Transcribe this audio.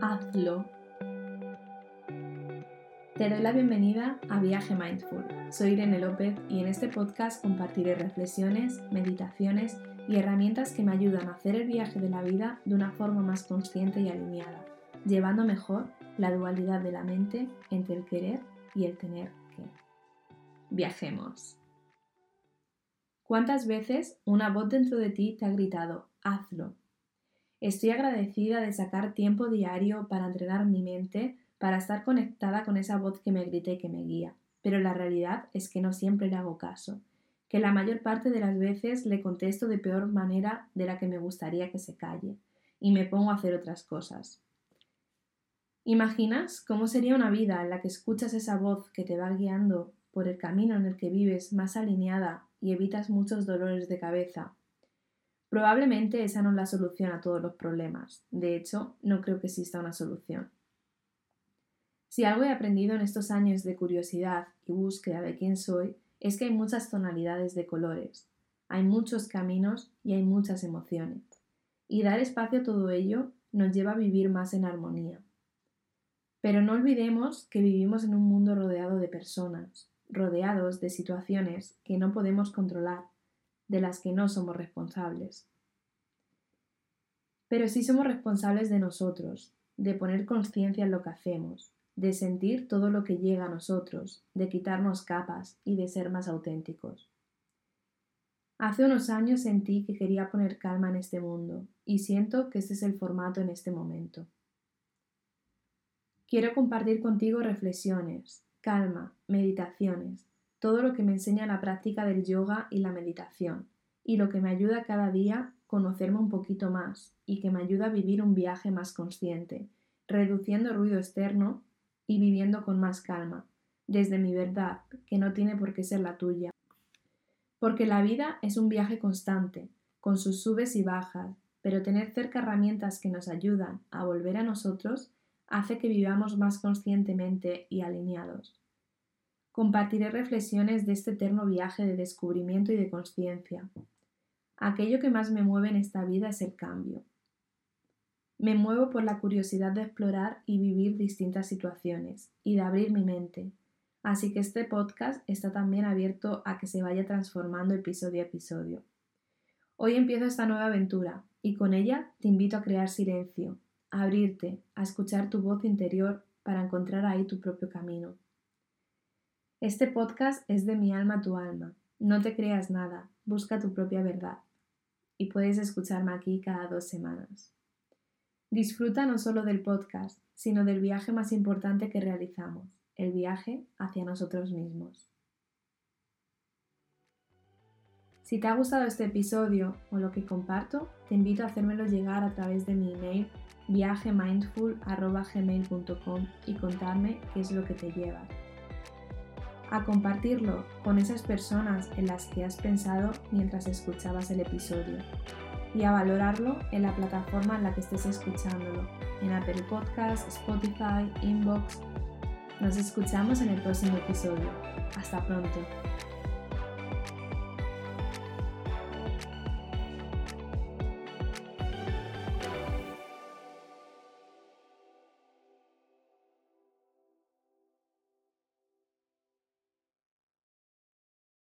hazlo. Te doy la bienvenida a Viaje Mindful. Soy Irene López y en este podcast compartiré reflexiones, meditaciones y herramientas que me ayudan a hacer el viaje de la vida de una forma más consciente y alineada, llevando mejor la dualidad de la mente entre el querer y el tener que. Viajemos. ¿Cuántas veces una voz dentro de ti te ha gritado, hazlo? Estoy agradecida de sacar tiempo diario para entrenar mi mente, para estar conectada con esa voz que me grita y que me guía, pero la realidad es que no siempre le hago caso, que la mayor parte de las veces le contesto de peor manera de la que me gustaría que se calle, y me pongo a hacer otras cosas. ¿Imaginas cómo sería una vida en la que escuchas esa voz que te va guiando por el camino en el que vives más alineada y evitas muchos dolores de cabeza, Probablemente esa no es la solución a todos los problemas. De hecho, no creo que exista una solución. Si algo he aprendido en estos años de curiosidad y búsqueda de quién soy, es que hay muchas tonalidades de colores, hay muchos caminos y hay muchas emociones. Y dar espacio a todo ello nos lleva a vivir más en armonía. Pero no olvidemos que vivimos en un mundo rodeado de personas, rodeados de situaciones que no podemos controlar de las que no somos responsables. Pero sí somos responsables de nosotros, de poner conciencia en lo que hacemos, de sentir todo lo que llega a nosotros, de quitarnos capas y de ser más auténticos. Hace unos años sentí que quería poner calma en este mundo y siento que este es el formato en este momento. Quiero compartir contigo reflexiones, calma, meditaciones, todo lo que me enseña la práctica del yoga y la meditación, y lo que me ayuda cada día conocerme un poquito más y que me ayuda a vivir un viaje más consciente, reduciendo ruido externo y viviendo con más calma, desde mi verdad, que no tiene por qué ser la tuya. Porque la vida es un viaje constante, con sus subes y bajas, pero tener cerca herramientas que nos ayudan a volver a nosotros hace que vivamos más conscientemente y alineados compartiré reflexiones de este eterno viaje de descubrimiento y de conciencia. Aquello que más me mueve en esta vida es el cambio. Me muevo por la curiosidad de explorar y vivir distintas situaciones y de abrir mi mente. Así que este podcast está también abierto a que se vaya transformando episodio a episodio. Hoy empiezo esta nueva aventura y con ella te invito a crear silencio, a abrirte, a escuchar tu voz interior para encontrar ahí tu propio camino. Este podcast es de mi alma a tu alma. No te creas nada, busca tu propia verdad. Y puedes escucharme aquí cada dos semanas. Disfruta no solo del podcast, sino del viaje más importante que realizamos, el viaje hacia nosotros mismos. Si te ha gustado este episodio o lo que comparto, te invito a hacérmelo llegar a través de mi email viajemindful.gmail.com y contarme qué es lo que te lleva a compartirlo con esas personas en las que has pensado mientras escuchabas el episodio y a valorarlo en la plataforma en la que estés escuchándolo, en Apple Podcasts, Spotify, Inbox. Nos escuchamos en el próximo episodio. Hasta pronto.